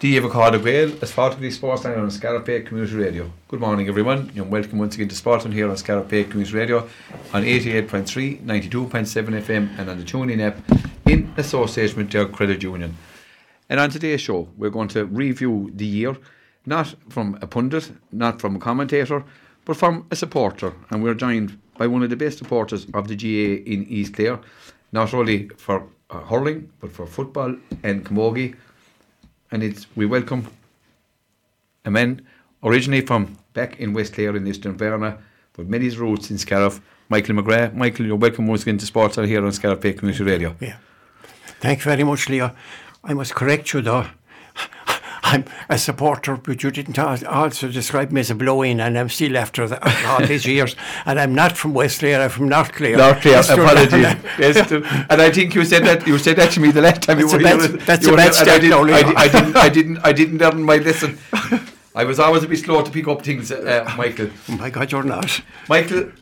Dave Accorda Gael, as part of the Sports Sportsline on Scariff Bay Community Radio. Good morning, everyone, and welcome once again to Sportsline here on Scariff Bay Community Radio on 88.3, 92.7 FM, and on the TuneIn app in association with Derg Credit Union. And on today's show, we're going to review the year, not from a pundit, not from a commentator, but from a supporter. And we're joined by one of the best supporters of the GAA in East Clare, not only for uh, hurling, but for football and camogie and it's we welcome a man originally from back in West Clare in Eastern Verna, but many roots in Scariff. Michael McGrath. Michael, you're welcome once again to Sports here on Scariff Bay Community Radio. Yeah. Thank you very much, Leo. I must correct you though. I'm a supporter, but you didn't also describe me as a blow-in, and I'm still after the, all these years. And I'm not from West Clare, I'm from North Clare. North Clare, apologies. yes, and I think you said that you said that to me the last time that's you were bad, here. That's you a bad start, I, didn't, now, I, I, didn't, I didn't, I didn't learn my lesson. I was always a bit slow to pick up things, uh, Michael. Oh my God, you're not. Michael,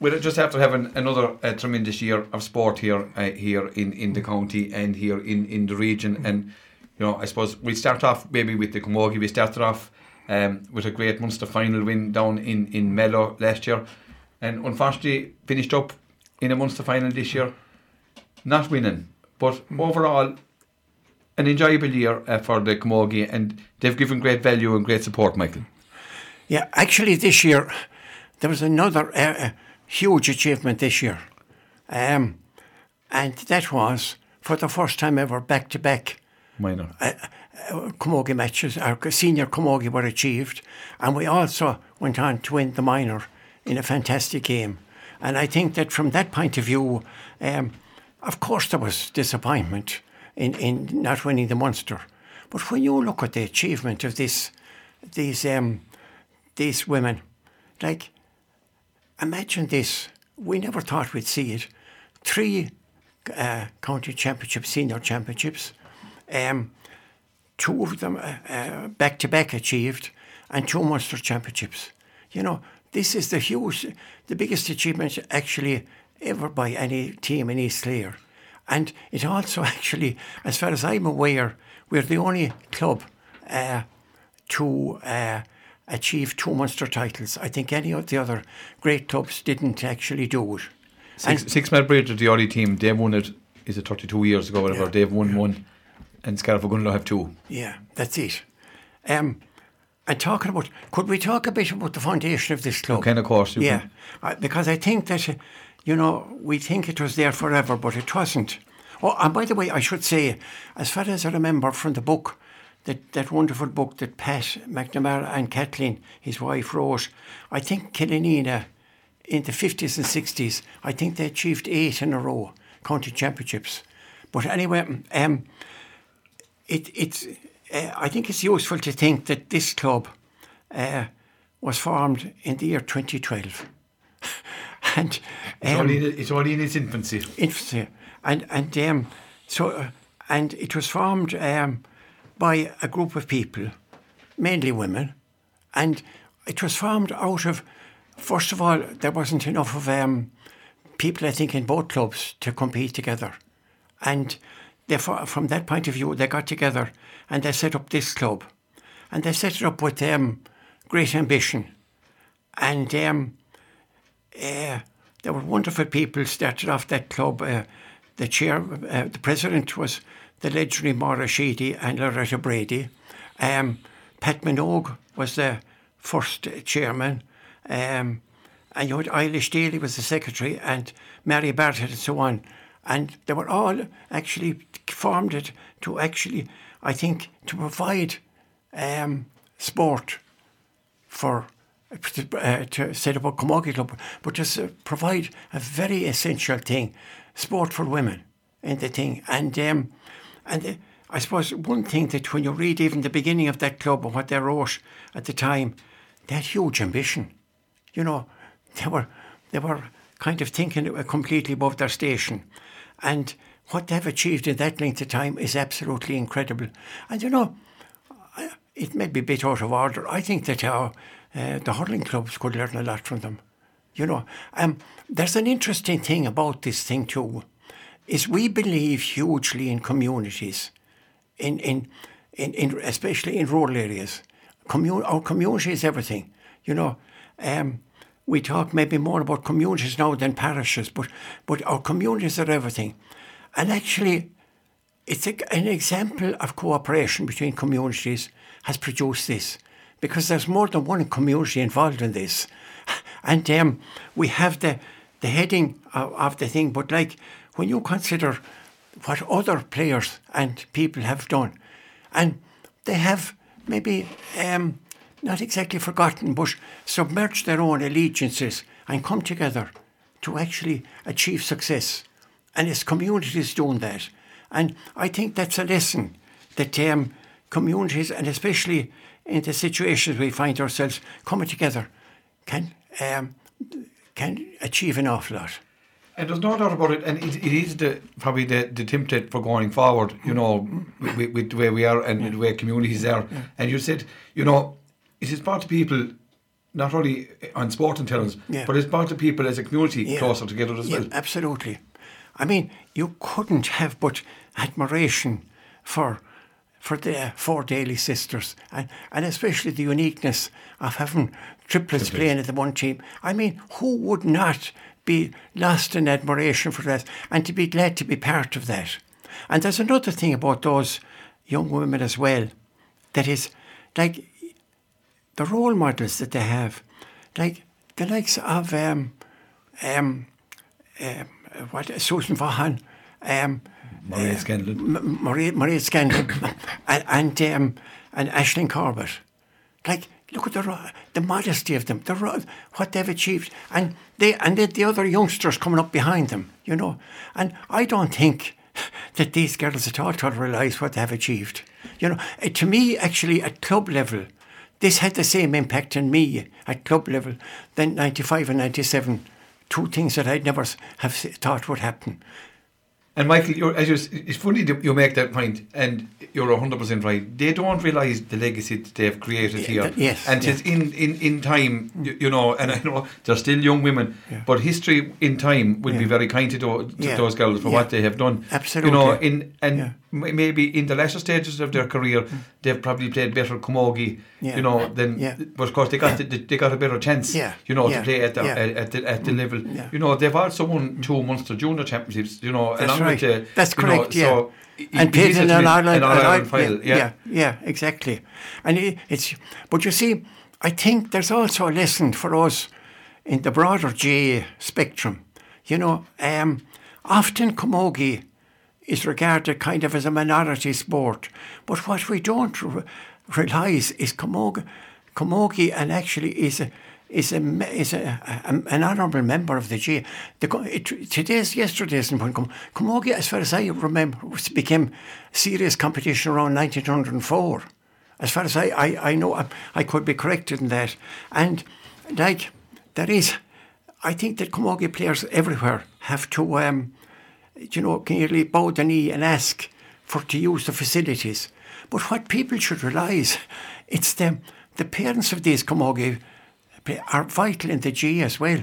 we're just after having another uh, tremendous year of sport here, uh, here in, in the county and here in, in the region, and you know, I suppose we start off maybe with the Camogie. We started off um, with a great Munster final win down in, in Mallow last year, and unfortunately finished up in a Munster final this year, not winning, but overall an enjoyable year uh, for the Camogie, and they've given great value and great support, Michael. Yeah, actually, this year there was another uh, huge achievement this year, um, and that was for the first time ever back to back minor. Uh, camogie matches, our senior camogie were achieved, and we also went on to win the minor in a fantastic game. And I think that from that point of view, um, of course, there was disappointment in, in not winning the Munster. But when you look at the achievement of this, these um, these women, like imagine this: we never thought we'd see it. Three uh, county championships, senior championships, um, two of them back to back achieved, and two Munster championships. You know, this is the huge, the biggest achievement actually ever by any team in East Clare. And it also actually, as far as I'm aware, we're the only club uh, to uh, achieve two Munster titles. I think any of the other great clubs didn't actually do it. Six, Six Bridge are the only team. They won it. Is it 32 years ago? Whatever. Yeah, They've won yeah. one and Scariff are going to have two. Yeah, that's it. Um, and talking about, could we talk a bit about the foundation of this club? Okay, of course. yeah, uh, because I think that, uh, you know, we think it was there forever, but it wasn't. Oh, and by the way, I should say, as far as I remember from the book, that, that wonderful book that Pat McNamara and Kathleen, his wife, wrote, I think Killanena in the 50s and 60s, I think they achieved eight in a row, county championships. But anyway, um, it, it's, uh, I think it's useful to think that this club uh, was formed in the year 2012. and um, it's, only, it's, only, in its infancy. Infancy, and and um, so uh, and it was formed um, by a group of people, mainly women, and it was formed out of. First of all, there wasn't enough of um, people, I think, in both clubs to compete together, and therefore, from that point of view, they got together and they set up this club. And they set it up with um, great ambition. And um, uh, there were wonderful people started off that club. Uh, the chair, uh, the president was the legendary Maura Sheedy and Loretta Brady. Um, Pat Minogue was the first chairman. Um, and you had Eilish Daly was the secretary, and Mary Bartlett and so on and they were all actually formed it to actually, I think, to provide um, sport for uh, to set up a camogie club, but just uh, provide a very essential thing, sport for women in the thing. And um, and uh, I suppose one thing that when you read even the beginning of that club and what they wrote at the time, they had huge ambition. You know, they were they were kind of thinking completely above their station. And what they've achieved in that length of time is absolutely incredible. And you know, it may be a bit out of order. I think that our, uh, the hurling clubs could learn a lot from them. You know, um, there's an interesting thing about this thing too, is we believe hugely in communities, in in in, in especially in rural areas. Commun- our community is everything. You know, um, we talk maybe more about communities now than parishes, but but our communities are everything. And actually, it's a, an example of cooperation between communities has produced this, because there's more than one community involved in this, and um, we have the the heading of, of the thing. But like when you consider what other players and people have done, and they have maybe um, not exactly forgotten, but submerged their own allegiances and come together to actually achieve success. And it's communities doing that. And I think that's a lesson that um, communities, and especially in the situations we find ourselves coming together, can um, can achieve an awful lot. And there's no doubt about it, and it, it is the probably the, the template for going forward. You know, with, with the way we are and the way communities are. And you said, you know, it is brought to people not only on sport and tellings, Yeah. but it's brought to people as a community Yeah. closer together as Yeah, well. absolutely. I mean, you couldn't have but admiration for for the four Daly sisters, and, and especially the uniqueness of having triplets playing at the one team. I mean, who would not be lost in admiration for that and to be glad to be part of that? And there's another thing about those young women as well that is like the role models that they have, like the likes of um, um, um, what Susan Vaughan, um, Maria Scanlon. M- Maria, Maria Scanlon, and and, um, and Ashling Corbett. Like, look at the the modesty of them, the what they've achieved, and they and then the other youngsters coming up behind them. You know, and I don't think that these girls at all try to realise what they have achieved. You know, eh, to me, actually, at club level, this had the same impact on me at club level than 95 and 97, two things that I'd never have thought would happen. And Michael, you're, as you're, it's funny that you make that point, and you're hundred percent right. They don't realise the legacy that they've created Yeah, here. yes, and yeah. it's in, in, in time, you, you know. And I know they're still young women, Yeah. but history in time will be very kind to, tho- to Yeah. those girls for Yeah. what they have done. Absolutely. You know, in and Yeah. Maybe in the latter stages of their career, they've probably played better camogie. Yeah. You know, than Yeah. but of course they got the, they got a better chance. Yeah. You know, Yeah. to play at the Yeah. Mm. at, the at the level. Yeah. You know, they've also won two Munster Junior Championships. You know, That's along right. with the That's you know, correct. yeah. so and played in an Ireland, an an Ireland Ireland- final. yeah, Yeah. yeah, yeah, exactly. And it, it's, but you see, I think there's also a lesson for us in the broader GAA spectrum. You know, um, often camogie is regarded kind of as a minority sport, but what we don't re- realise is camogie, camogie, and actually is a is a is a, a, an honourable member of the GAA. The, it, today's yesterday's com, camogie, as far as I remember, became serious competition around 1904. As far as I, I, I know, I, I could be corrected in that. And like, there is, I think that camogie players everywhere have to, um, you know, can you really bow the knee and ask for to use the facilities. But what people should realise, it's the, the parents of these camogie are vital in the G as well.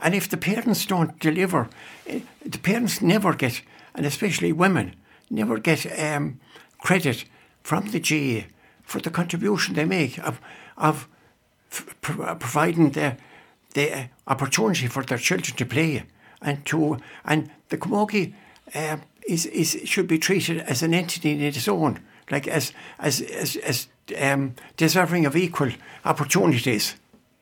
And if the parents don't deliver, eh, the parents never get, and especially women, never get um, credit from the GAA for the contribution they make of, of f- providing the, the opportunity for their children to play and to and the camogie uh, is, is should be treated as an entity in its own, like as as as, as um, deserving of equal opportunities.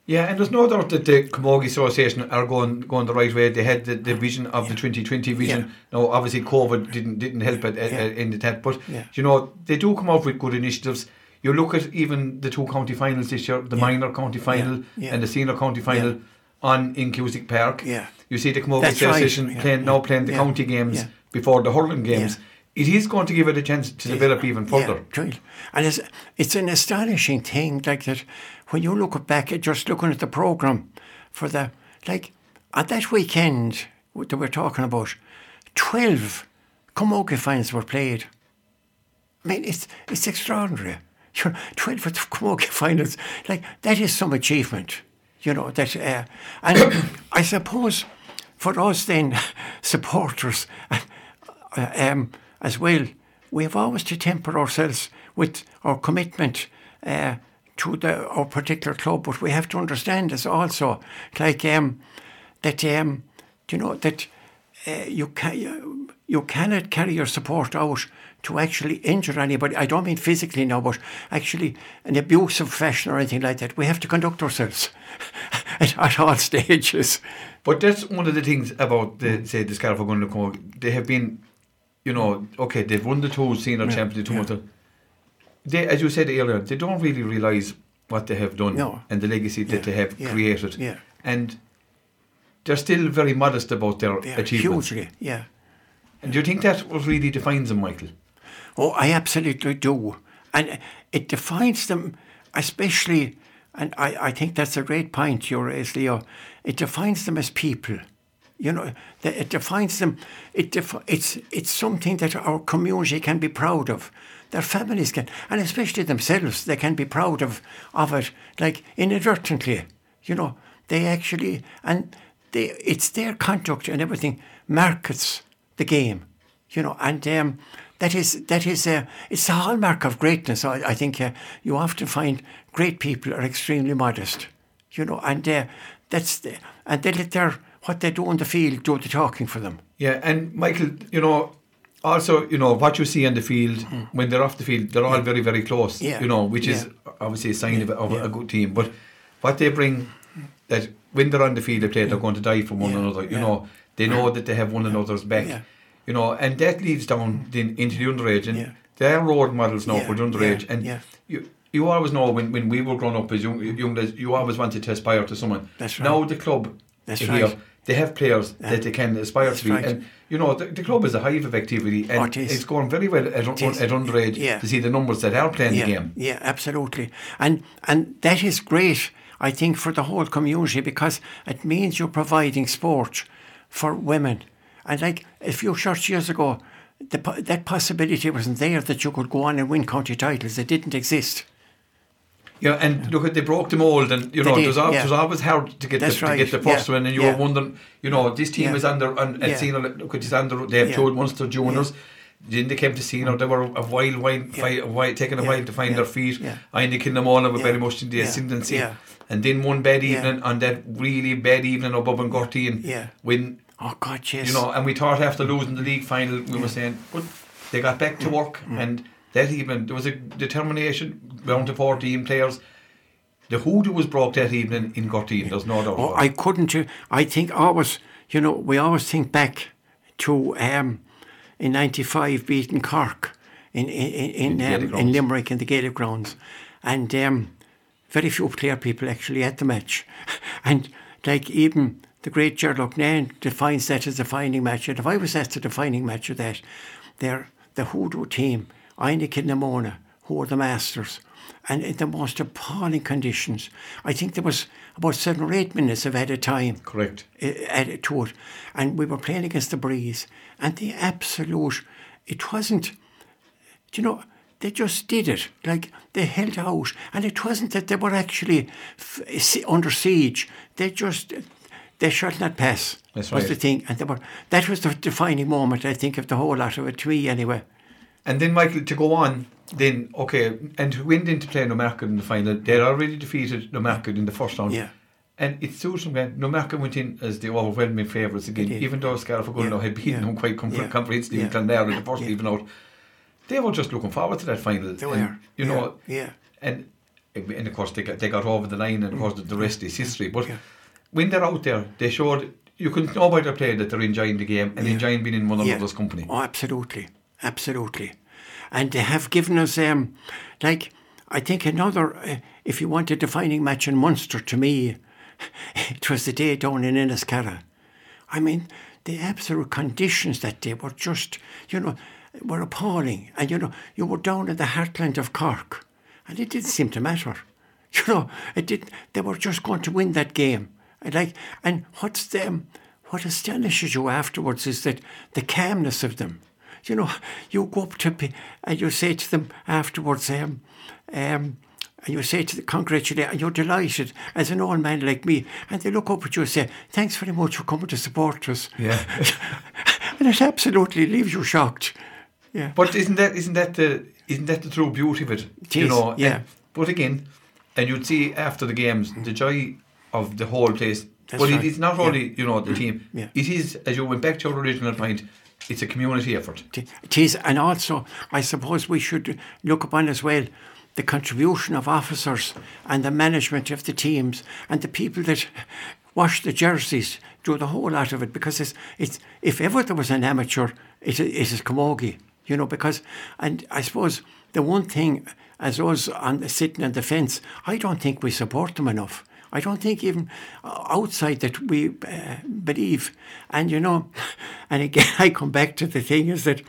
Yeah, and there's no doubt that the Camogie Association are going going the right way. They had the, the vision of the 2020 vision. Yeah. Now, obviously, COVID didn't didn't help it Yeah. uh, in that, but Yeah. you know they do come up with good initiatives. You look at even the two county finals this year, the Yeah. minor county final Yeah. and the senior county final Yeah. on in Cusack Park. Yeah. You see the Camogie right. Association Yeah. playing now playing the Yeah. county games Yeah. before the hurling games. Yeah. It is going to give it a chance to develop even further. Yeah. And it's, it's an astonishing thing, like that, when you look back at just looking at the programme for the, like, on that weekend that we're talking about, 12 camogie finals were played. I mean, it's, it's extraordinary. You know, 12 of the camogie finals, like, that is some achievement, you know, that, uh, and I suppose for us then, supporters, um, as well, we have always to temper ourselves with our commitment uh, to the our particular club. But we have to understand this also, like um, that um, you know that uh, you can you, you cannot carry your support out to actually injure anybody. I don't mean physically now, but actually an abusive fashion or anything like that. We have to conduct ourselves at, at all stages. But that's one of the things about the say the Scariff Gunlow They have been, you know, okay, they've won the two senior yeah, championship, yeah. They, as you said earlier, they don't really realise what they have done no. and the legacy yeah, that they have yeah, created. Yeah. And they're still very modest about their yeah, achievements. Hugely, yeah. And do you think that what really defines them, Michael? Oh, I absolutely do. And it defines them, especially, and I, I think that's a great point you raised, Leo. It defines them as people. You know, it defines them. It defi- it's it's something that our community can be proud of. Their families can, and especially themselves, they can be proud of of it. Like inadvertently, you know, they actually and they it's their conduct and everything markets the game. You know, and um, that is that is uh, it's a hallmark of greatness. I, I think uh, you often find great people are extremely modest, you know, and uh, that's the, and they let their what they do on the field do the talking for them. Yeah, and Michael, you know, also you know what you see on the field mm. when they're off the field, they're all yeah. very very close. Yeah. you know, which yeah. is obviously a sign of, of a good team. But what they bring that when they're on the field, they play, they're going to die for one another. You know, they know that they have one another's back you know, and that leads down then into the underage, and yeah. they're role models now yeah. for the underage, yeah. and yeah. you. You always know when, when we were growing up as young, young lads, you always wanted to aspire to someone. That's right. Now the club That's here, right. they have players that they can aspire That's to be. right. And you know, the, the club is a hive of activity and Oh, it it's going very well at, at underage Yeah. to see the numbers that are playing the game. Yeah, absolutely. And and that is great, I think, for the whole community because it means you're providing sport for women. And like a few short years ago, the, that possibility wasn't there that you could go on and win county titles. It didn't exist. Yeah, and look, at they broke the mould, and you know, did, it was, always, yeah. it was always hard to get the, That's to get the first yeah, one, and you yeah. were wondering, you know, this team is under, and Yeah. senior, look at this under, they have Yeah. two Munster juniors. Then they came to see, senior, they were a while, while, Yeah. fight, a while taking a while to find their feet. yeah. I think in them all were very much in the ascendancy. yeah. And then one bad evening, on that really bad evening above in Gorty, and Yeah. when Oh God, yes. you know, and we thought after losing the league final, we were saying, but they got back Mm. to work, and that evening there was a determination down to 14 players. The hoodoo was broke that evening in Gorteen, there's no doubt. Oh. I couldn't. uh, I think always, you know, we always think back to um, in '95 beating Cork in in in, in, um, in. Limerick in the Gaelic grounds, and um, very few Clare people actually at the match, and like even the great Ger Loughnane defines that as a defining match. And if I was asked a defining match of that, they're the Hoodoo team, Inagh-Kilnamona, who are the masters, and in the most appalling conditions. I think there was about seven or eight minutes of added time Correct. added to it, and we were playing against the breeze, and the absolute, it wasn't, do you know, they just did it. Like they held out, and it wasn't that they were actually f- under siege. They just, they shall not pass. That's was right. the thing, and they were. That was the defining moment, I think, of the whole lot of it to me, anyway. And then, Michael, to go on, then, okay, and who went into play Newmarket in the final, they'd already defeated Newmarket in the first round. Yeah. And it suits them, man. Newmarket went in as the overwhelming favourites again, even though Ogonnelloe Yeah, had beaten yeah, them quite com- yeah, comprehensively yeah, in the first yeah. even out. They were just looking forward to that final. They And. You yeah, know, yeah. and and of course they got, they got over the line, and of mm. course the, the rest is history. But Yeah. When they're out there, they showed you can know by their play that they're enjoying the game and Yeah. enjoying being in one Yeah. another's company. Oh, absolutely, absolutely, and they have given us um, like I think another. Uh, if you want a defining match in Munster, to me, it was the day down in Inniscarra. I mean, the absolute conditions that day were just, you know, were appalling, and you know, you were down in the heartland of Cork, and it didn't seem to matter. You know, it did. They were just going to win that game. And like, and what's them? What astonishes you afterwards is that the calmness of them. You know, you go up to and you say to them afterwards, um, um, and you say to the congratulate, and you're delighted as an old man like me, and they look up at you and say, "Thanks very much for coming to support us." Yeah. and it absolutely leaves you shocked. yeah. But isn't that isn't that the isn't that the true beauty of it? It you is, know. yeah. and- but again, and you'd see after the games the joy of the whole place. That's but right, it is not yeah. only you know the mm-hmm. team. Yeah. It is as you went back to your original point. It's a community effort. It is, and also I suppose we should look upon as well the contribution of officers and the management of the teams and the people that wash the jerseys, do the whole lot of it because it's it's if ever there was an amateur, it, it is Camogie, you know. Because and I suppose the one thing as us on the, sitting on the fence, I don't think we support them enough. I don't think even uh, outside that we uh, believe. And you know, and again, I come back to the thing is that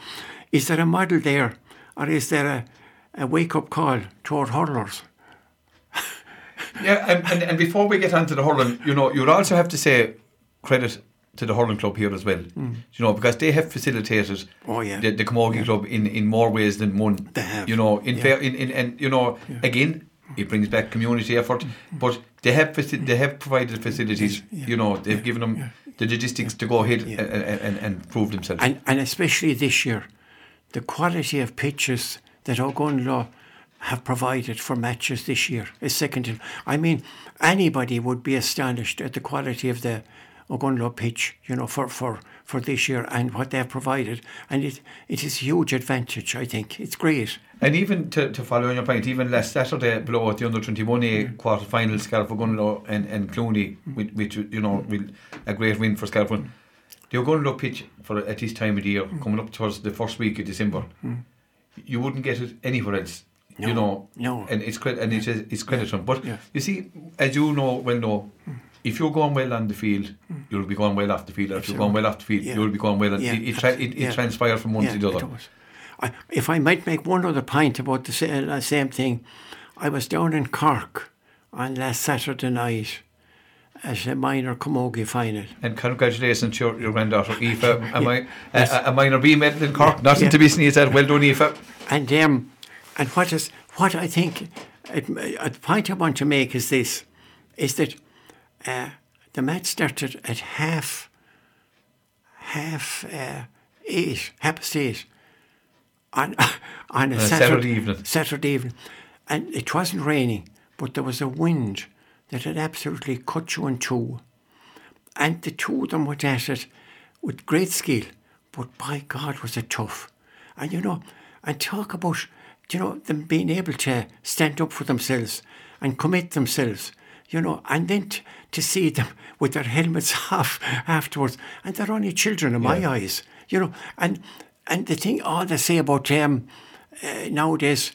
is there a model there, or is there a, a wake up call to our hurlers? Yeah, and, and, and before we get onto the hurling, you know, you'd also have to say credit to the hurling club here as well. You know, because they have facilitated. Oh, yeah. the, the Camogie club in, in more ways than one. They have, You know, in yeah. fair, in, in and you know, again, it brings back community effort. But they have faci- they have provided facilities. Yeah. You know, they've given them the logistics to go ahead Yeah. and, and, and prove themselves. And, and especially this year, the quality of pitches that Ogonnelloe have provided for matches this year is second to I mean, anybody would be astonished at the quality of the Ogonnelloe pitch, you know, for, for, for this year and what they've provided. And it, it is a huge advantage, I think. It's great. And even to, to follow on your point, even last Saturday below at the under 21A mm-hmm. quarter final, Scariff Ogonnelloe and, and Clooney, mm-hmm. which, which you know, a great win for Scariff. won. The Ogonnelloe pitch for at this time of the year, mm-hmm. coming up towards the first week of December, you wouldn't get it anywhere else. you know, no. and it's credit and it's, it's credit them. But yeah. you see, as you know, well know, mm. if you're going well on the field, mm. You'll be going well off the field. Or if you're going well off the field, Yeah. you'll be going well. Yeah, it, it, tra- it, it yeah. transpires from one Yeah, to the other. I, if I might make one other point about the sa- uh, same thing, I was down in Cork on last Saturday night as a minor camogie final. And congratulations to your, your granddaughter, Aoife. Am I, a, a minor B medal in Cork. Nothing to be sneezed at. Well done, Aoife. And um, and what is what I think it, uh, the point I want to make is this: is that uh, the match started at half half uh, eight, half past eight on on a, a Saturday, Saturday evening. Saturday evening, and it wasn't raining, but there was a wind that had absolutely cut you in two, and the two of them went at it with great skill. But by God, was it tough! And you know, and talk about you know them being able to stand up for themselves and commit themselves. You know, and then t- to see them with their helmets off afterwards, and they're only children in my eyes. You know, and and the thing all they say about them uh, nowadays,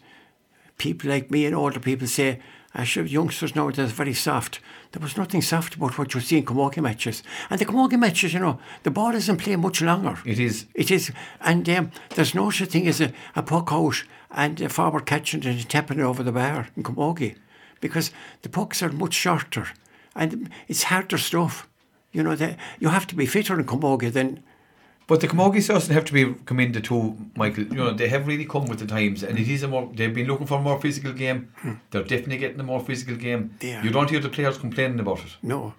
people like me and older people say, I should youngsters nowadays are very soft. There was nothing soft about what you see in camogie matches. And the camogie matches, you know, the ball isn't playing much longer. It is. It is, and um, there's no such thing as a, a puck out and a forward catching it and tapping it over the bar in camogie, because the pucks are much shorter, and it's harder stuff. You know, they, you have to be fitter in camogie than But the Camogies doesn't have to be commended to, Michael. You know, they have really come with the times, and it is a more. They've been looking for a more physical game. Hmm. They're definitely getting a more physical game. You don't hear the players complaining about it. no.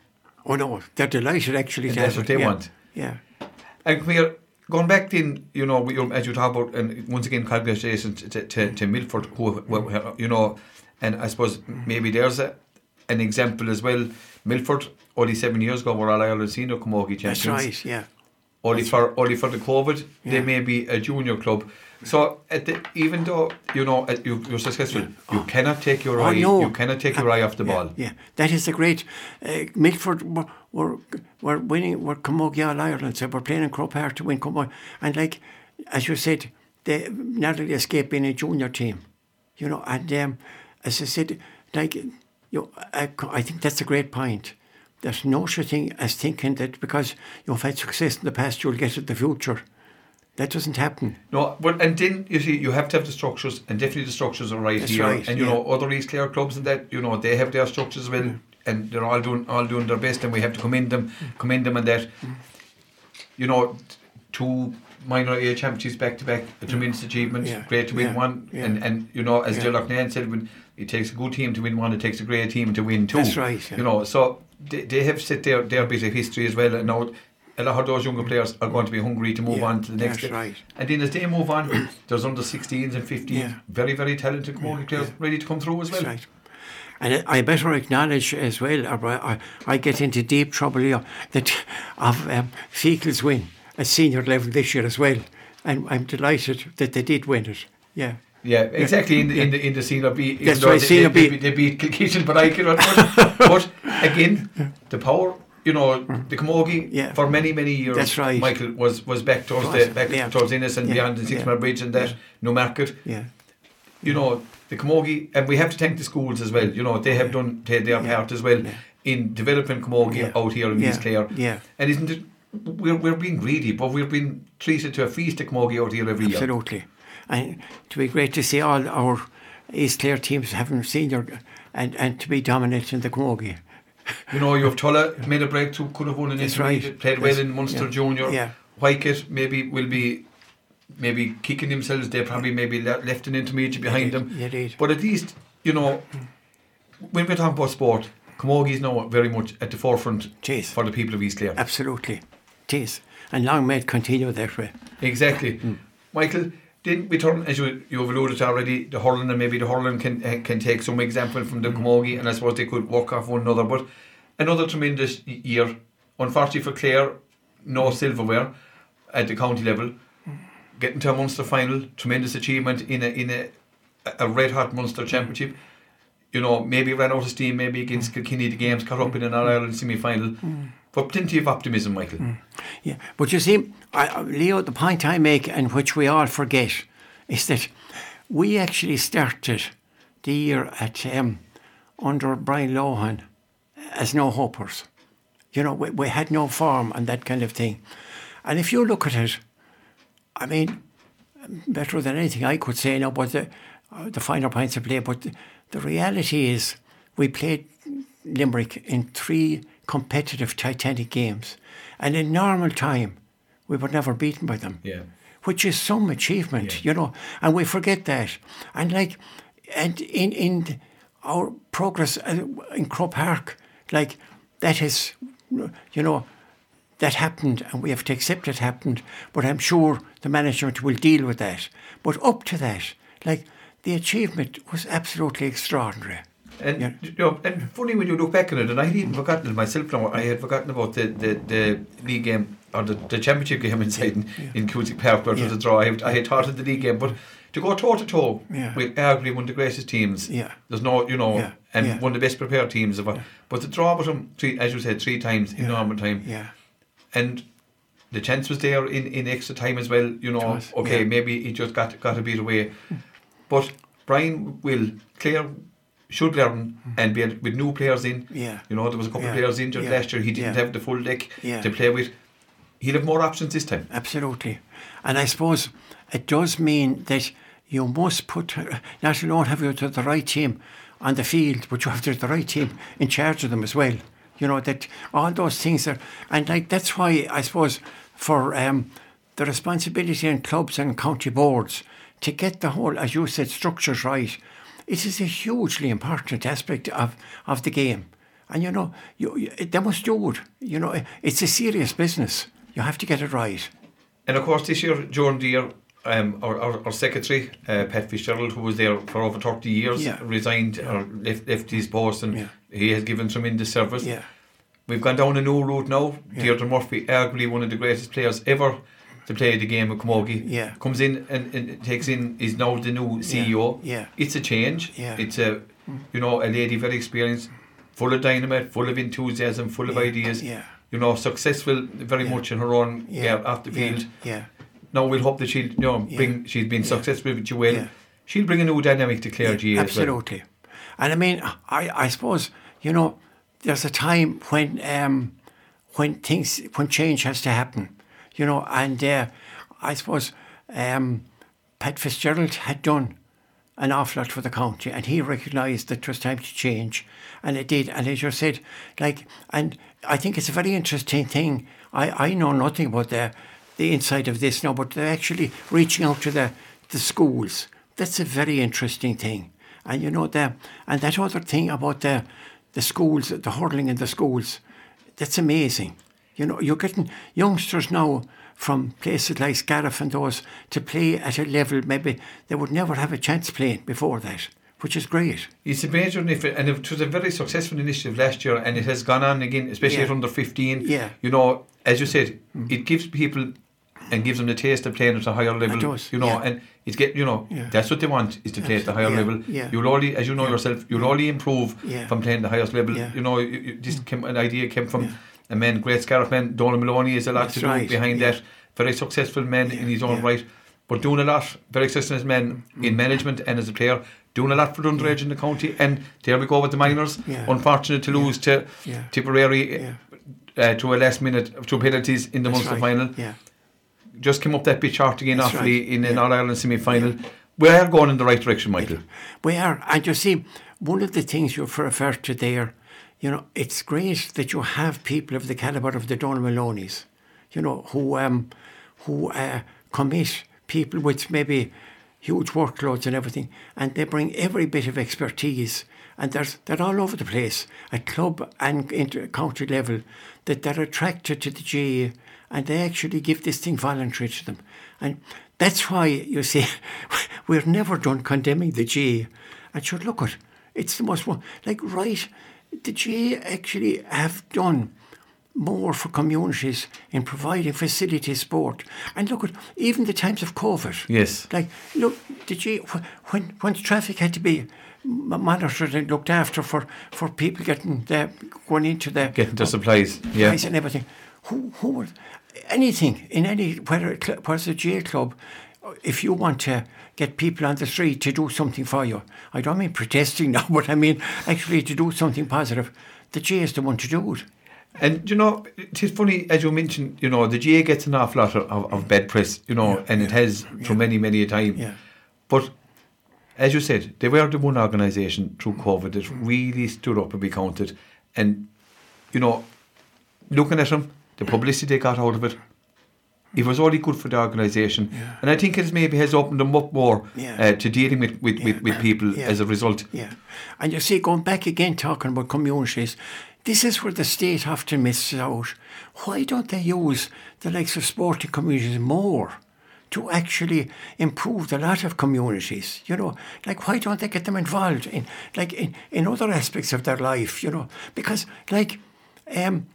Oh no, they're delighted actually. And that's what they yeah. want. Yeah. And here, going back then, you know, as you talk about, and once again, congratulations to, to, to Milford, who, who, you know, and I suppose hmm. maybe there's a, an example as well. Milford, only seven years ago, were All Ireland Senior Camogie champions. That's right. Yeah. only for only for the COVID, they may be a junior club. So at the, even though you know uh, you, you're successful, you cannot take your Oh, eye. no. You cannot take your eye off the yeah, ball. Yeah, that is a great. Uh, Milford were, were were winning. Were Camogie All Ireland, so we're playing in Croke Park to win Camogie, and like as you said, they narrowly escaped being a junior team, you know. And um, as I said, like you, uh, I, I think that's a great point. There's no such thing as thinking that because you've had success in the past, you'll get it in the future. That doesn't happen. No, but and then you see you have to have the structures, and definitely the structures are right That's here. right, and you yeah. know other East Clare clubs and that you know they have their structures as well, mm. and they're all doing all doing their best, and we have to commend them, commend them, and that. Mm. You know, two minor A championships back to back, a tremendous mm. achievement. Yeah, Great to win yeah, one, and and you know as Yeah. Loughnane said, when it takes a good team to win one, it takes a great team to win two. That's right, yeah. You know, so they, they have set their their bit of history as well, and now a lot of those younger players are going to be hungry to move Yeah, on to the next that's step. right. And then as they move on, there's under 16s and 15s, Yeah. very, very talented Camogie players ready to come through as well. That's right. And I better acknowledge as well, or I, I get into deep trouble here, that of um, Feakle's win at senior level this year as well. And I'm delighted that they did win it. Yeah. Yeah, exactly. In the in the in the senior B, even That's right, they, they, B. They, they beat Kilkishen, but I cannot. But, but again, the power. You know, the Camogie Yeah. for many many years. That's right. Michael was was back towards Was, the back yeah. towards Ennis and beyond the six mile bridge and that Newmarket. Yeah. You know, the Camogie, and we have to thank the schools as well. You know, they have done their part as well in developing Camogie out here in Yeah. East Clare. Yeah. And isn't it? We're, we're being greedy, but we're being treated to a feast of Camogie out here every year. Absolutely. And to be great to see all our East Clare teams having senior and, and to be dominant in the Camogie. You know, you have Tulla made a breakthrough, could have won an That's intermediate, right. played well in Munster Yeah. Junior. Yeah. Whitegate maybe will be maybe kicking themselves. They probably maybe le- left an intermediate behind them. But at least you know when we're talking about sport, Camogie is now very much at the forefront Jeez. for the people of East Clare. Absolutely. It is. And long may it continue that way. Exactly. Hmm. Michael, didn't we turn, as you, you've alluded already, the hurling and maybe the hurling can can take some example from the. Mm-hmm. Camogie and I suppose they could work off one another. But another tremendous year. Unfortunately for Clare, no mm-hmm. silverware at the county level. Mm-hmm. Getting to a Munster final, tremendous achievement in a in a, a red hot Munster championship. You know, maybe ran out of steam, maybe against Kilkenny the games caught up in an All Ireland semi final. But plenty of optimism, Michael. Yeah, but you see, I- Leo, the point I make, and which we all forget, is that we actually started the year at um, under Brian Lohan as no hopers. You know, we, we had no form and that kind of thing. And if you look at it, I mean, better than anything I could say now, but the, uh, the finer points of play. But the, the reality is, we played Limerick in three competitive Titanic games, and in normal time, we were never beaten by them. Yeah. Which is some achievement, Yeah. you know, and we forget that. And like, and in in our progress uh, in Croke Park, like that is, you know, that happened and we have to accept it happened, but I'm sure the management will deal with that. But up to that, like the achievement was absolutely extraordinary. And Yeah. you know, and funny when you look back on it, and I had even forgotten it myself. Now I had forgotten about the, the, the league game or the, the championship game inside in, in Cusack Park, where it was a draw. I had, I had thought of the league game, but to go toe to toe with arguably one of the greatest teams, Yeah. there's no, you know, Yeah. and Yeah. one of the best prepared teams of. all. But to draw with them three, as you said, three times in normal time, Yeah, and the chance was there in, in extra time as well. You know, okay, yeah. maybe he just got got a bit away, but Brian will Claire should learn and be able, with new players in. Yeah. you know there was a couple Yeah. of players injured Yeah. last year. He didn't Yeah. have the full deck to play with. He'll have more options this time. absolutely. And I suppose it does mean that you must put, not alone have you to the right team on the field, but you have to have the right team in charge of them as well. You know, that all those things are, and like that's why I suppose for um, the responsibility in clubs and county boards to get the whole, as you said, structures right, it is a hugely important aspect of, of the game. And you know, you, you, they must do it. You know, it's a serious business. You have to get it right. And of course, this year the year, um, our, our, our secretary uh, Pat Fitzgerald, who was there for over thirty years, Yeah. resigned or left, left his post, and Yeah. he has given tremendous service. Yeah. We've gone down a new route now. Yeah. Deirdre Murphy, arguably one of the greatest players ever to play the game of Camogie, Yeah. comes in and, and takes in is now the new CEO. Yeah. It's a change. Yeah. It's a you know a lady very experienced, full of dynamite, full of enthusiasm, full of Yeah. ideas. Yeah. You know, successful very Yeah. much in her own Yeah. yeah, off the Yeah. field. Yeah. Now we'll hope that she'll you know Yeah. bring. She's been Yeah. successful with Joelle. Yeah. She'll bring a new dynamic to Clare G as well. Absolutely. And I mean, I, I suppose, you know, there's a time when um, when things when change has to happen. You know, and uh, I suppose um, Pat Fitzgerald had done an awful lot for the county and he recognised that it was time to change and it did. And as you said like and I think it's a very interesting thing. I, I know nothing about the the inside of this now but they're actually reaching out to the the schools. That's a very interesting thing. And you know the and that other thing about the the schools the hurling in the schools that's amazing You know, you're getting youngsters now from places like Scariff and those to play at a level maybe they would never have a chance playing before that, which is great. It's a major and it was a very successful initiative last year, and it has gone on again, especially Yeah. at under fifteen. Yeah. You know, as you said, mm-hmm. it gives people and gives them the taste of playing at a higher level. does, You know, yeah. and it's get you know Yeah. that's what they want is to play at the higher level. yeah. You'll only, as you know yourself, you'll only improve Yeah. from playing the highest level. Yeah. You know, you, this mm. came, an idea came from a man, great Scariff man, Donal Moloney, is a lot That's to do behind yeah. that. Very successful man in his own yeah. right, but doing a lot. Very successful man in management and as a player, doing a lot for underage in the county. And there we go with the minors. Yeah. Unfortunate to lose to Yeah. Tipperary Yeah. uh, to a last minute, to penalties in the That's Munster right. final. Yeah. Just came up that bit short again, That's awfully, right. in an Yeah. All Ireland semi final. We are going in the right direction, Michael. We are, and you see, one of the things you've referred to there, you know, it's great that you have people of the calibre of the Donal Moloney's, you know, who um, who uh, commit people with maybe huge workloads and everything, and they bring every bit of expertise, and there's they're all over the place at club and inter county level, that they're attracted to the GAA, and they actually give this thing voluntary to them, and that's why you see, we're never done condemning the GAA. And sure, look at it's the most like right. The GAA actually have done more for communities in providing facility sport. And look at even the times of COVID. Yes. Like look, the GAA when when traffic had to be monitored and looked after for, for people getting the, going into the Getting the supplies. Yeah. price and everything. Who, who would, anything in any, whether it whether it's a J club, if you want to get people on the street to do something for you, I don't mean protesting now, but I mean actually to do something positive, the J is the one to do it. And you know, it's funny as you mentioned. You know, the GAA gets an awful lot of, of, bed press. You know, and it has for many, many a time. Yeah. But as you said, they were the one organisation through COVID that mm. really stood up and be counted. And you know, looking at them, the publicity they got out of it, it was only good for the organisation. And I think it maybe has opened them up more Yeah. uh, to dealing with with, with, with people Yeah. as a result. Yeah. And you see, going back again, talking about communities, this is where the state often misses out. Why don't they use the likes of sporting communities more to actually improve the lot of communities? You know, like why don't they get them involved in like in, in other aspects of their life, you know? Because like um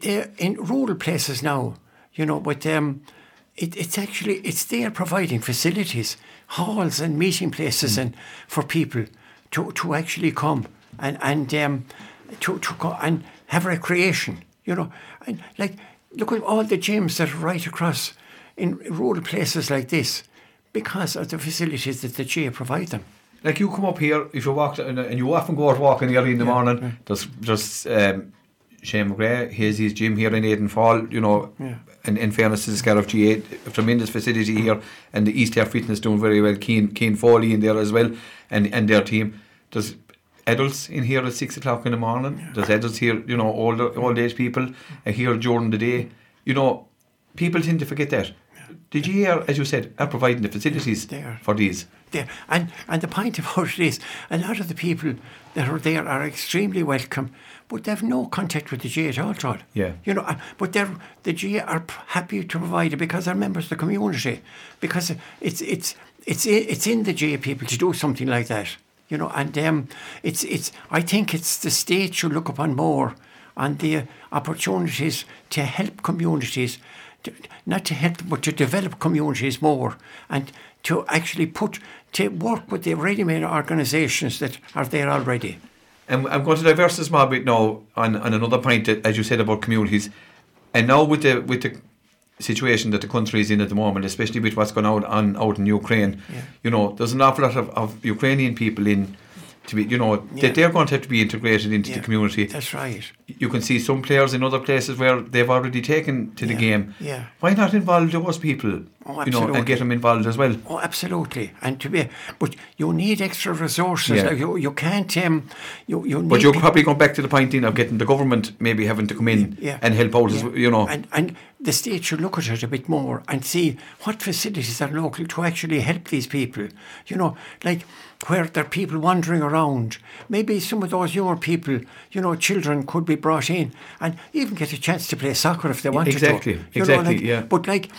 they're in rural places now, you know, but um it, it's actually it's there providing facilities, halls and meeting places and for people to, to actually come and and um, to to go and have recreation, you know, and like look at all the gyms that are right across in rural places like this because of the facilities that the GAA provide them. like you come up here if you walk and, you often go out walking early in the morning. There's there's um, Shane McGrath, he has his gym here in Eden Fall. You know, Yeah. and in fairness to the Scariff GAA, a tremendous facility here, and the East Air Fitness doing very well. Keen Keen Foley in there as well, and and their team. There's adults in here at six o'clock in the morning. There's adults here, you know, older old age people are here during the day. You know, people tend to forget that. The GAA, as you said, are providing the facilities They are. for these. there. And and the point about it is, a lot of the people that are there are extremely welcome, but they have no contact with the GAA at all. Todd. Yeah. You know, uh, but they're the GAA are happy to provide it because they're members of the community, because it's it's it's it's in the GAA people to do something like that. You know, and um, it's it's. I think it's the state should look upon more on the opportunities to help communities, to, not to help but to develop communities more and to actually put, to work with the ready-made organisations that are there already. And I'm going to diverse a small bit now on, on another point that, as you said about communities, and now with the with the situation that the country is in at the moment, especially with what's going on on out in Ukraine, Yeah. you know, there's an awful lot of, of Ukrainian people in to be, you know, Yeah. that they're going to have to be integrated into Yeah, the community. That's right. You can see some players in other places where they've already taken to the game. yeah. Why not involve those people? Oh, you know, and get them involved as well. Oh, absolutely. And to be, but you need extra resources. Yeah. Like you, you can't. Um, you you need. But you're probably going back to the point in of getting the government maybe having to come in Yeah. and help out, as Yeah. you know. And and the state should look at it a bit more and see what facilities are local to actually help these people. You know, like where there are people wandering around. Maybe some of those younger people, you know, children could be brought in and even get a chance to play soccer if they wanted exactly, to. Exactly, exactly, like, yeah. But like,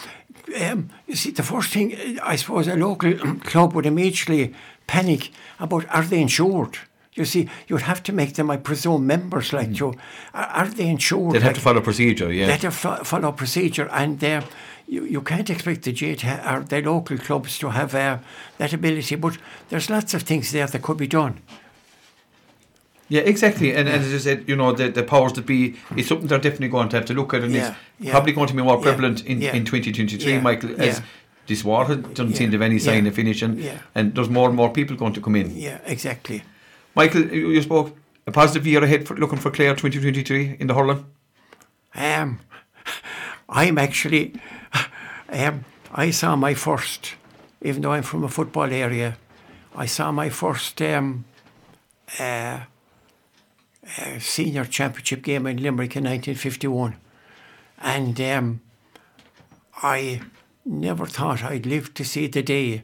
um, you see, the first thing I suppose a local club would immediately panic about are they insured? You see, you'd have to make them, I presume, members like mm. you. Are, are, they insured? They'd like, have to follow procedure, yeah. They'd have to follow procedure, and uh, you, you can't expect the J or the local clubs to have uh, that ability. But there's lots of things there that could be done. Yeah, exactly. And, yeah. and as I said, you know, the, the powers that be is something they're definitely going to have to look at, and yeah. it's yeah. probably going to be more prevalent in, in 2023, Michael, as this war doesn't seem to have any sign of finishing, and there's more and more people going to come in. Yeah, exactly. Michael, you spoke a positive year ahead for looking for Clare 2023 in the hurling. Um, I'm actually, um, I saw my first, even though I'm from a football area, I saw my first um, uh, uh, senior championship game in Limerick in 1951, and um, I never thought I'd live to see the day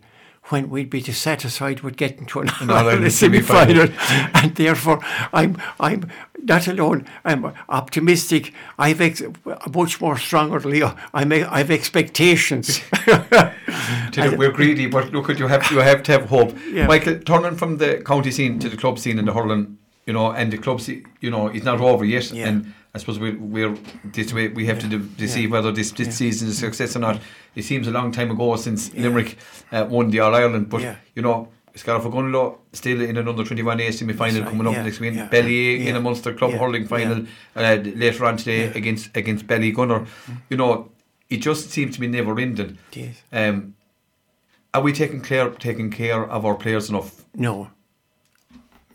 when we'd be dissatisfied with getting to an Ireland semi-final, and therefore I'm I'm not alone. I'm optimistic. I've ex- much more strongly. I'm I've expectations. we're greedy, but look, at you have you have to have hope. Yeah. Michael, turning from the county scene to the club scene in the hurling, you know, and the club, scene, you know, it's not over yet, yeah. and I suppose we're, we're this way we have yeah. to, to see whether this, this season is a success or not. It seems a long time ago since Limerick uh, won the All Ireland, but you know. Scariff Ogonnelloe still in an under 21 A semi final coming up next week. Yeah. Ballyea in a Munster Club hurling final uh, later on today against against Ballygunner. Mm. You know, it just seems to be never ending. Um, are we taking care taking care of our players enough? No.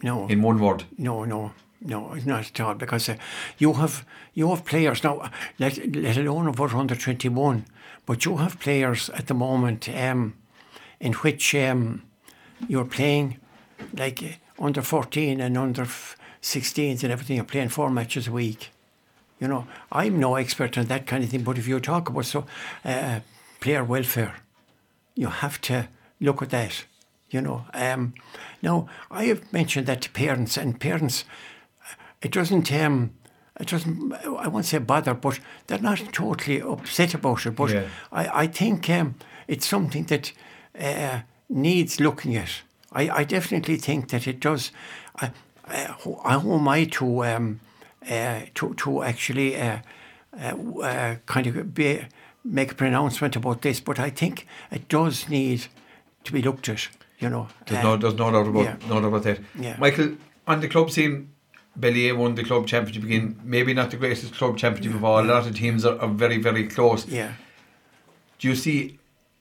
No. In one word. No, no. No, not at all. Because uh, you have you have players now, let, let alone about under twenty one, but you have players at the moment um, in which um, you're playing like uh, under fourteen and under sixteens and everything. You're playing four matches a week. You know, I'm no expert on that kind of thing, but if you talk about so uh, player welfare, you have to look at that. You know, um, now I have mentioned that to parents, and parents it doesn't um, it doesn't I won't say bother, but they're not totally upset about it. But yeah. I, I think um, it's something that uh, needs looking at. I, I definitely think that it does. I, I, who am I to um, uh, to to actually uh, uh, uh, kind of be, make a pronouncement about this? But I think it does need to be looked at. You know, there's no there's no doubt about yeah. no doubt about that. Yeah. Michael, on the club scene, Ballyea won the club championship again. Maybe not the greatest club championship of all. A lot of teams are, are very, very close. Yeah. Do you see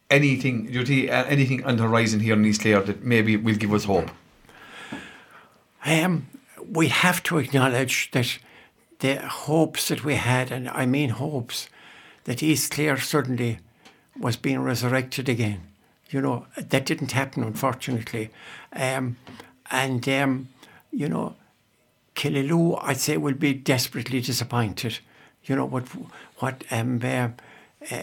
anything? Do you see uh, anything on the horizon here in East Clare that maybe will give us hope? Um, we have to acknowledge that the hopes that we had, and I mean hopes, that East Clare suddenly was being resurrected again. You know that didn't happen, unfortunately, um, and um, you know Killaloe, I'd say, will be desperately disappointed. You know what what um, uh, uh,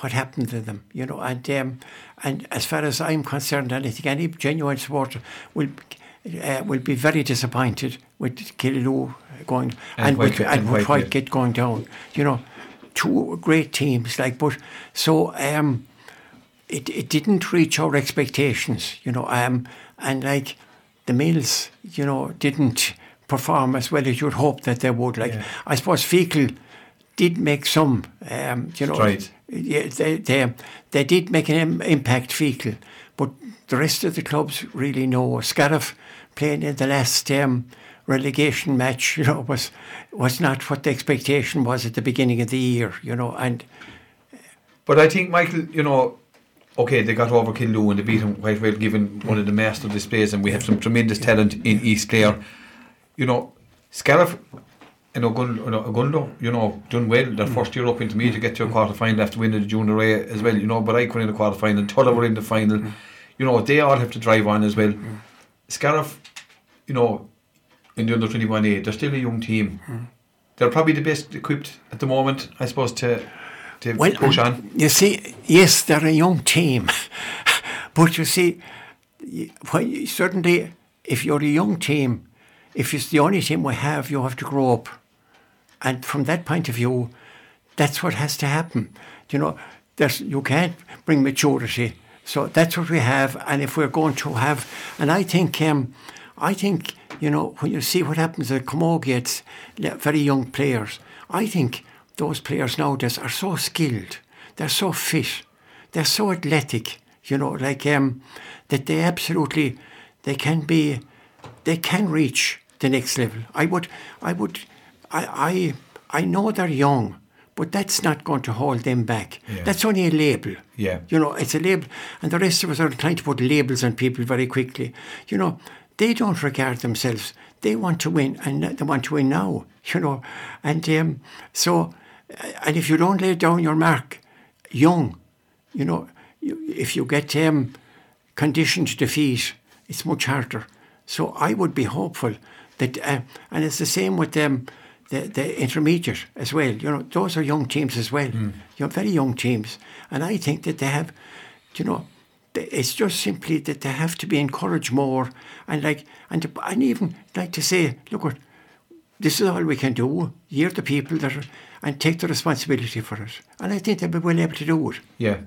what happened to them. You know, and um, and as far as I'm concerned, anything any genuine supporter will. Uh, will be very disappointed with Killaloe going and, and with, and, and Whitegate going down. You know, two great teams like, but so um, it it didn't reach our expectations. You know, um, and like the Mills, you know, didn't perform as well as you'd hope that they would. Like yeah. I suppose Feakle did make some, um, you know, yeah, they, they they did make an impact Feakle, but the rest of the clubs really know. Scariff playing in the last um, relegation match, you know, was was not what the expectation was at the beginning of the year, you know, and. But I think Michael, you know, okay, they got over Killaloe and they beat him quite well, given one of the master displays, and we have some tremendous talent in East Clare you know, Scariff and Ogonnelloe, you know, done well. Their mm. first year up into me to get to a quarter final after winning the junior A as well, you know, but I were in the quarter final, Tulla were in the final. Mm. You know, they all have to drive on as well. Mm. Scariff, you know, in the under 21A, they're still a young team. Mm. They're probably the best equipped at the moment, I suppose, to to Well, push on. You see, yes, they're a young team, but you see, you, certainly if you're a young team, if it's the only team we have, you have to grow up, and from that point of view, that's what has to happen. You know, there's you can't bring maturity, so that's what we have. And if we're going to have, and I think, um, I think you know when you see what happens at Camogie, very young players. I think those players nowadays are so skilled, they're so fit, they're so athletic. You know, like um, that they absolutely they can be, they can reach the next level. I would, I would, I, I, I know they're young, but that's not going to hold them back. Yeah. That's only a label. Yeah. You know, it's a label, and the rest of us are trying to put labels on people very quickly. You know, they don't regard themselves. They want to win, and they want to win now. You know, and um, so, uh, and if you don't lay down your mark, young, you know, you, if you get um, conditioned to defeat, it's much harder. So I would be hopeful that, uh, and it's the same with um, the, the intermediate as well. You know, those are young teams as well. You know, very young teams, and I think that they have, you know, it's just simply that they have to be encouraged more, and like, and and even like to say, look, what, this is all we can do. You're the people that are, and take the responsibility for it. And I think they'll be well able to do it. Yeah.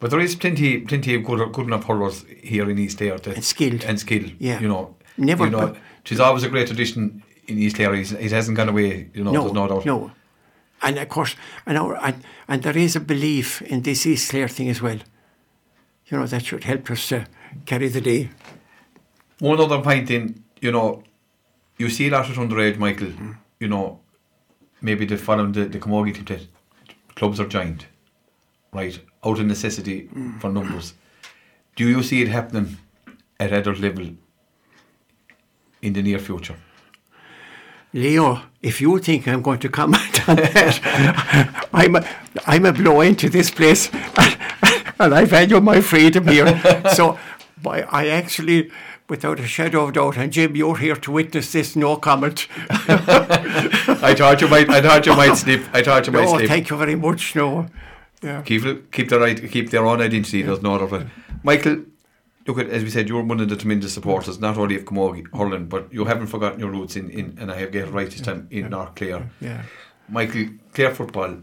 But there is plenty, plenty of good, good enough hurlers here in East that- And skilled. And skilled. Yeah. You know. Never- You know, she's always a great tradition in East Clare. He's- It hasn't gone away. You know. no, there's no doubt. no. And of course, and, our, and and there is a belief in this East Clare thing as well. You know that should help us to carry the day. One other point in, you know, you see a lot of underage, Michael, Mm. you know, maybe the following the, the Camogie team, that clubs are joined, right, out of necessity Mm. for numbers. Do you see it happening at adult level in the near future? Leo, if you think I'm going to comment on that, I'm a, I'm a blow into this place, and I value my freedom here. so, I, I actually, without a shadow of doubt, and Jim, you're here to witness this. No comment. I thought you might. I thought you might slip. I thought you might no, slip. thank you very much. No, yeah. keep keep their right, keep their own identity. There's no other. way. Michael, look at as we said, you're one of the tremendous supporters, not only of Camogie hurling, but you haven't forgotten your roots in, in and I have it right this time in North Clare. Yeah. Michael, Clare football.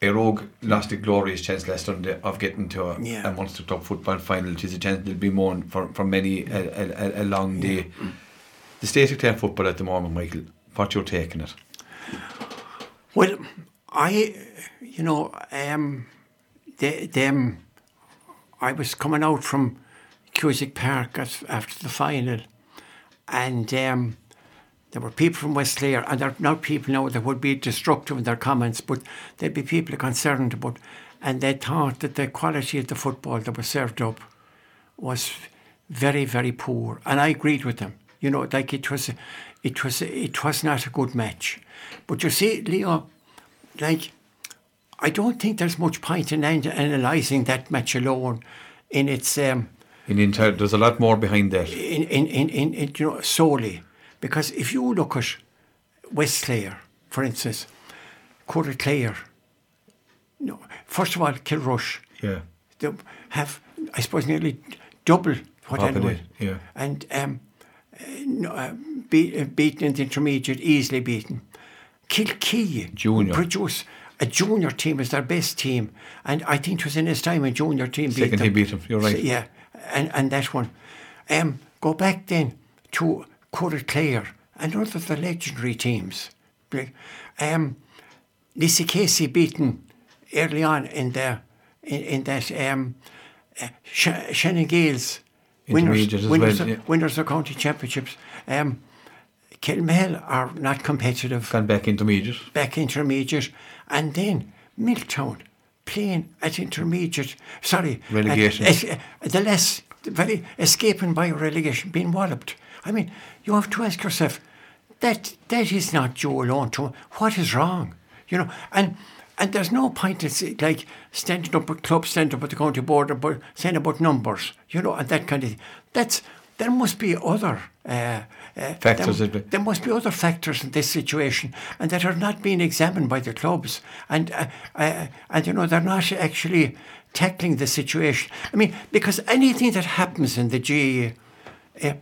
Éire Óg lost a glorious chance last Sunday of getting to a, Yeah. a Munster Club football final, which is a chance that'll be mourned for, for many a, a, a, long day. The state of Clare football at the moment, Michael, what you're taking it? Well, I, you know, um, the, them, I was coming out from Cusack Park after the final, and um, there were people from West Clare, and there are not people now that would be destructive in their comments, but there'd be people concerned about, and they thought that the quality of the football that was served up was very, very poor, and I agreed with them. You know, like it was, it was, it was not a good match. But you see, Leo, like, I don't think there's much point in an- analysing that match alone, in its, um, In entire, there's a lot more behind that. in, in, in, in, in you know, solely, because if you look at West Clare, for instance, Cooraclare, no, first of all, Kilrush, Yeah. they have, I suppose, nearly double what Populate, anyone. yeah. And um, no, uh, be, uh, beaten in the intermediate, easily beaten. Kilkee Junior. produce a junior team is their best team, and I think it was in his time a junior team beat Second them. team beat them, you're right. So, yeah, and and that one. Um, go back then to Cooraclare and other of the legendary teams. Um, Lissycasey beaten early on in the in, in that um, uh, Sh- Shannon Gaels winners winners, well, of, yeah. winners of county championships. Um, are not competitive Gone back intermediate. back intermediate, and then Miltown playing at intermediate. Sorry, Relegation. at- at the less very escaping by relegation, being walloped. I mean, you have to ask yourself that that is not Joe alone. To what is wrong, you know, and. And there's no point in like standing up at clubs, standing up at the county board, saying about numbers, you know, and that kind of thing. That's there must be other uh, uh, Factors There, there must be other factors in this situation, and that are not being examined by the clubs, and uh, uh, and you know they're not actually tackling the situation. I mean, because anything that happens in the GAA, uh,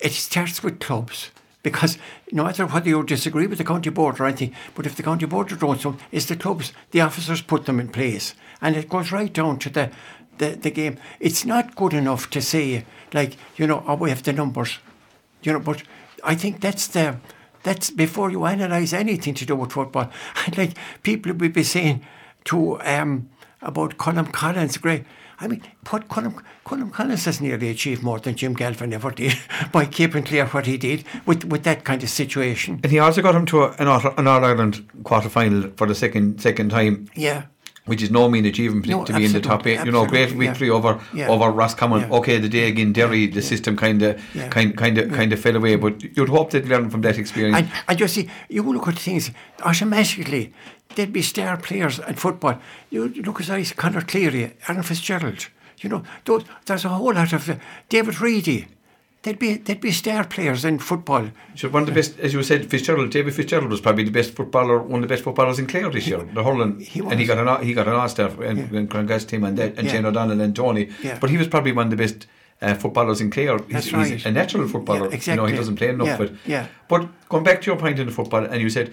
it starts with clubs. Because no matter whether you disagree with the county board or anything, but if the county board are doing something, it's the clubs, the officers put them in place. And it goes right down to the, the, the game. It's not good enough to say, like, you know, oh, we have the numbers. You know, but I think that's the that's before you analyse anything to do with football. And like people will be saying to um about Colm Collins, great. I mean, what Colm, Colm Collins has nearly achieved more than Jim Galvin ever did by keeping clear what he did with, with that kind of situation. And he also got him to a, an, an All Ireland quarter final for the second second time, Yeah. Which is no mean achievement No, to be in the top eight. You know, great absolutely, yeah. victory over Yeah. over Roscommon. Yeah. Okay, the day again, Derry, the system kind of kind kind of kind of fell away, but you'd hope they'd learn from that experience. And, and you see, you look at things automatically, there'd be star players in football. You look at guys, Conor Cleary, Aaron Fitzgerald. You know, those, there's a whole lot of uh, David Reidy. They'd be they'd be star players in football. So one of the best, as you said, Fitzgerald, David Fitzgerald was probably the best footballer, one of the best footballers in Clare this year. The hurling, he and he got an he got an and, and congrats to him and that, and Yeah. Shane O'Donnell and Tony. Yeah. But he was probably one of the best uh, footballers in Clare. That's he's, right. he's a natural footballer. Yeah, You know, he doesn't play enough. Yeah, But yeah. but going back to your point in the football, and you said,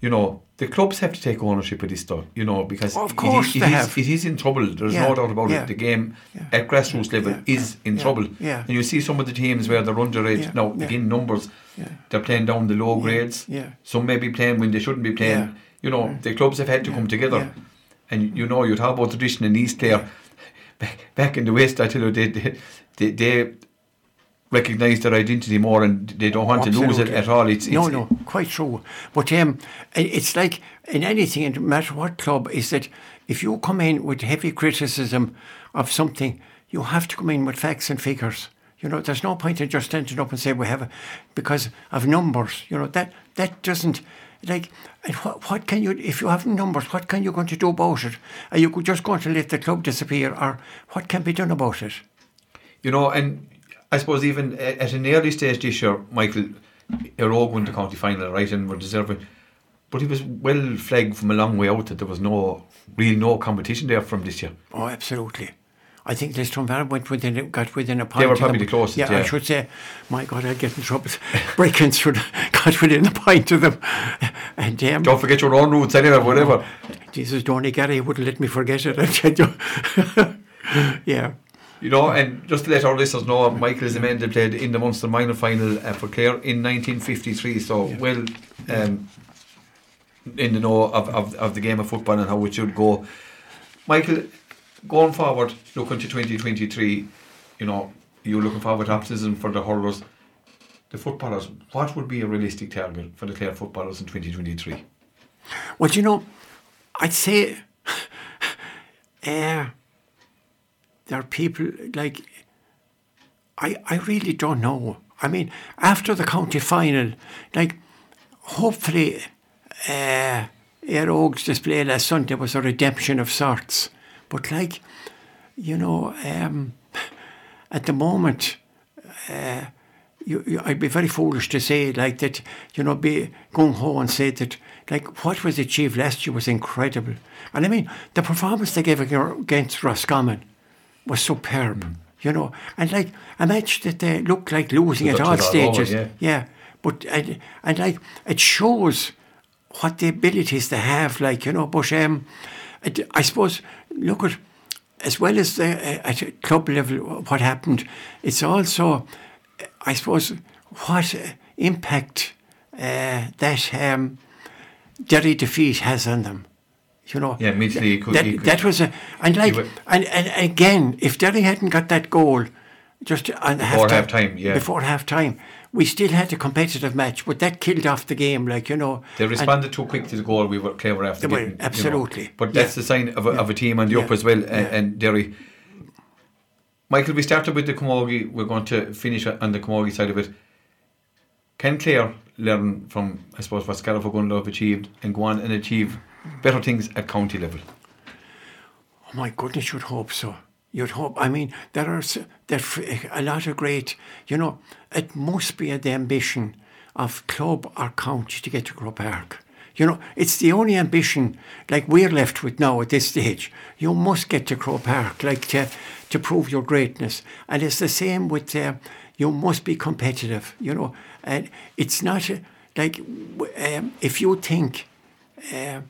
you know, the clubs have to take ownership of this stuff. You know, because Of it course is- it they is- have. it is in trouble. There's Yeah, no doubt about it. The game at grassroots level is in trouble. Yeah. And you see some of the teams where they're underage Yeah. now. Again, numbers. Yeah. They're playing down the low grades. Yeah. Some may be playing when they shouldn't be playing. Yeah. You know, the clubs have had to come together. Yeah. And you know, you talk about tradition in East Clare. Back, back in the West, I tell you, they, they, they, they recognise their identity more and they don't want to lose it at all. It's, no, it's, no, quite true. But um, it's like in anything, no matter what club, is that if you come in with heavy criticism of something, you have to come in with facts and figures. You know, there's no point in just standing up and say we have a, because of numbers. You know that that doesn't like. And what, what can you if you have numbers? What can you going to do about it? Are you just going to let the club disappear, or what can be done about it? You know, and I suppose even at an early stage this year, Michael Éire Óg won the county final, right, and were deserving. But he was well flagged from a long way out that there was no, really no competition there from this year. Oh, absolutely. I think Listonville went within, got within a point. They were probably them. the closest, Yeah, yeah. I should say. My God, I'd get in trouble. Breaking through, the, got within a point of them. And um, Don't forget your own roots anyway, whatever. Jesus, Donny Gary wouldn't let me forget it. I tell you. yeah. You know, and just to let our listeners know, Michael is the man that played in the Munster minor final uh, for Clare in 1953. So, well, um, in the know of, of, of the game of football and how it should go. Michael, going forward, looking to 2023, you know, you're looking forward to optimism for the hurlers. The footballers, what would be a realistic target for the Clare footballers in 2023? Well, you know, I'd say uh, there are people like I I really don't know. I mean, after the county final, like hopefully uh Éire Óg's display last Sunday was a redemption of sorts. But like, you know, um, at the moment uh, you, you, I'd be very foolish to say like that, you know, be gung ho and say that like what was achieved last year was incredible. And I mean, the performance they gave against Roscommon was superb, Mm. you know. And like a match that they looked like losing at all Dutch was all over, stages. yeah. But and, and like it shows what the abilities they have, like, you know, but um it, I suppose look at as well as the, uh, at club level what happened, it's also I suppose what uh, impact uh, that um, Derry defeat has on them. You know, Yeah, it could- that, could- that was a and like and, and again, if Derry hadn't got that goal just on Before half half-time, yeah. before half time, we still had a competitive match, but that killed off the game. Like you know, They And- responded too quick to the goal we were clever after. Were, getting, you know. absolutely. But that's Yeah. the sign of a, of a team on the up as well. And, Yeah. and Derry. Michael, we started with the Camogie. We're going to finish on the Camogie side of it. Can Clare learn from, I suppose, what Scariff Ogonnelloe have achieved and go on and achieve better things at county level? Oh my goodness, you'd hope so. You'd hope. I mean, there are there a lot of great. You know, it must be the ambition of club or county to get to Croke Park. You know, it's the only ambition like we're left with now at this stage. You must get to Croke Park, like to to prove your greatness, and it's the same with. Uh, you must be competitive. You know, and it's not a, like um, if you think uh,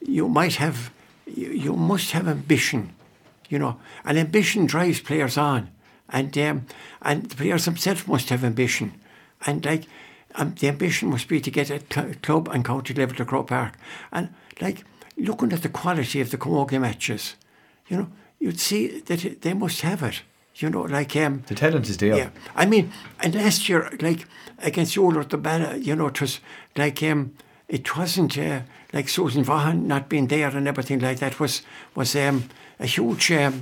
you might have, you, you must have ambition you know, and ambition drives players on, and um, and the players themselves must have ambition, and like um, the ambition must be to get at cl- club and county level to Croke Park, and like looking at the quality of the Camogie matches, you know, you'd see that they must have it. You know, like um, the talent is there. Yeah, I mean, and last year, like against Yoler, the banner, you know, it was like um, it wasn't uh, like Susan Vaughan not being there and everything like that was was um, a huge, um,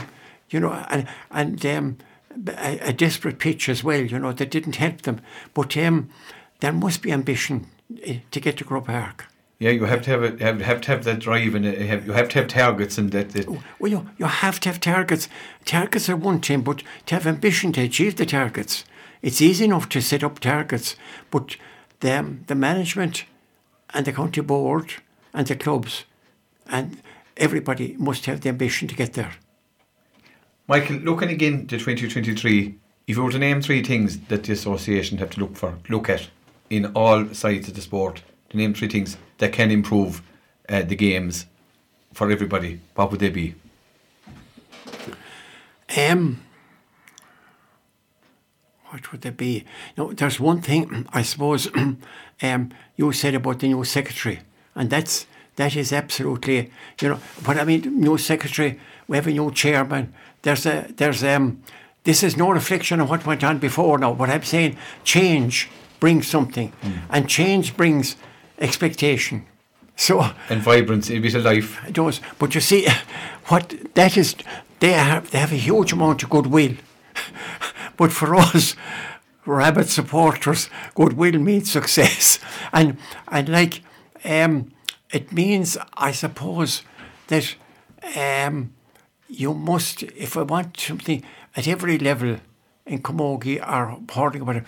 you know, and, and um, a, a, desperate pitch as well, you know, that didn't help them. But um, there must be ambition eh, to get to Croke Park. Yeah, you have to have a, have, have to have that drive and have, you have to have targets and that. that. Oh, well, you, you have to have targets. Targets are one thing, but to have ambition to achieve the targets, it's easy enough to set up targets, but the, the management and the county board and the clubs and everybody must have the ambition to get there. Michael, looking again to 2023, if you were to name three things that the association have to look for, look at in all sides of the sport, to name three things that can improve uh, the games for everybody, what would they be? Um, would they be? No, there's one thing I suppose um, you said about the new secretary, and that's that is absolutely, you know. But I mean, new secretary, we have a new chairman. There's a there's um. This is no reflection on what went on before. Now, what I'm saying, change brings something, mm. and change brings expectation. So and vibrancy, a bit of life. It does. But you see, what that is, they have they have a huge amount of goodwill. but for us, rabbit supporters, goodwill means success, and and like um, it means, I suppose, that um, you must, if I want something at every level in Camogie or hurling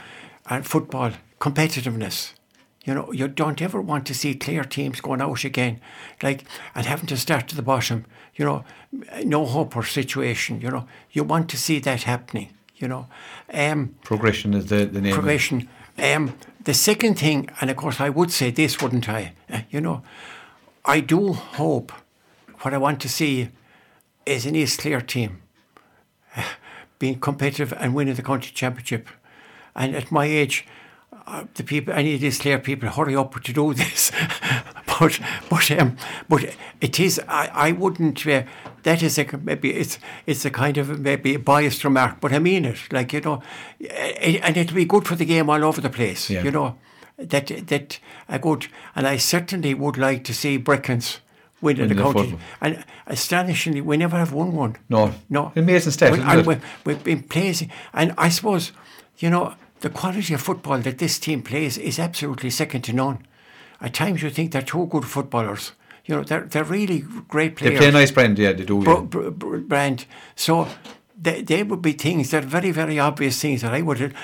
and football, competitiveness. You know, you don't ever want to see clear teams going out again, like and having to start to the bottom. You know, no hope or situation. You know, you want to see that happening. You know, um, progression is the the name. Progression. Um, the second thing, and of course, I would say this, wouldn't I? Uh, you know, I do hope what I want to see is an East Clare team being competitive and winning the county championship. And at my age, uh, the people, I need East Clare people hurry up to do this. but but um, but it is. I, I wouldn't. Uh, that is a maybe it's it's a kind of maybe a biased remark, but I mean it. Like you know, it, and it'll be good for the game all over the place. Yeah. You know that that I would, and I certainly would like to see Breckan's win in the county. And astonishingly, we never have won one. No, no, amazing stat. We, and we, we've been playing, and I suppose you know the quality of football that this team plays is absolutely second to none. At times, you think they're two good footballers. You know, they're they're really great players. They play a nice brand, yeah, they do. Bro, bro, bro, brand. So they, they would be things that are very, very obvious things that I would,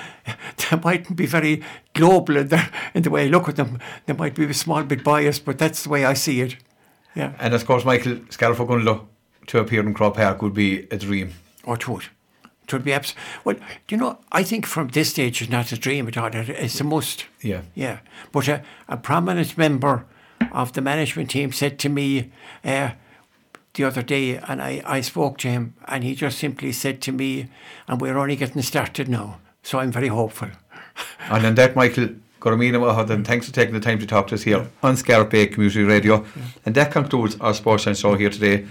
they mightn't be very global in, their, in the way I look at them. They might be a small bit biased, but that's the way I see it. Yeah. And of course, Michael Scariff to appear in Croke Park would be a dream. Or to it. It would be abs- well. Do you know? I think from this stage, it's not a dream at all. It's a must. Yeah, yeah. But a, a prominent member of the management team said to me, uh, the other day and I, I spoke to him and he just simply said to me, and we're only getting started now. So I'm very hopeful. and on that, Michael, Gormina Mahad, and thanks for taking the time to talk to us here yeah. on Scariff Bay Community Radio. Yeah. And that concludes our Sports and Show here today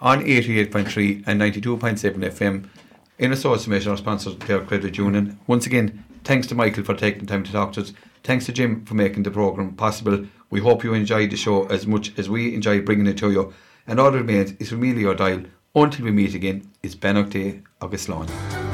on 88.3 and 92.7 FM in association our sponsor, Clare Credit Union. Once again, thanks to Michael for taking time to talk to us. Thanks to Jim for making the programme possible. We hope you enjoyed the show as much as we enjoy bringing it to you and all that remains is Leo Dial until we meet again it's Ben Day August Lawn.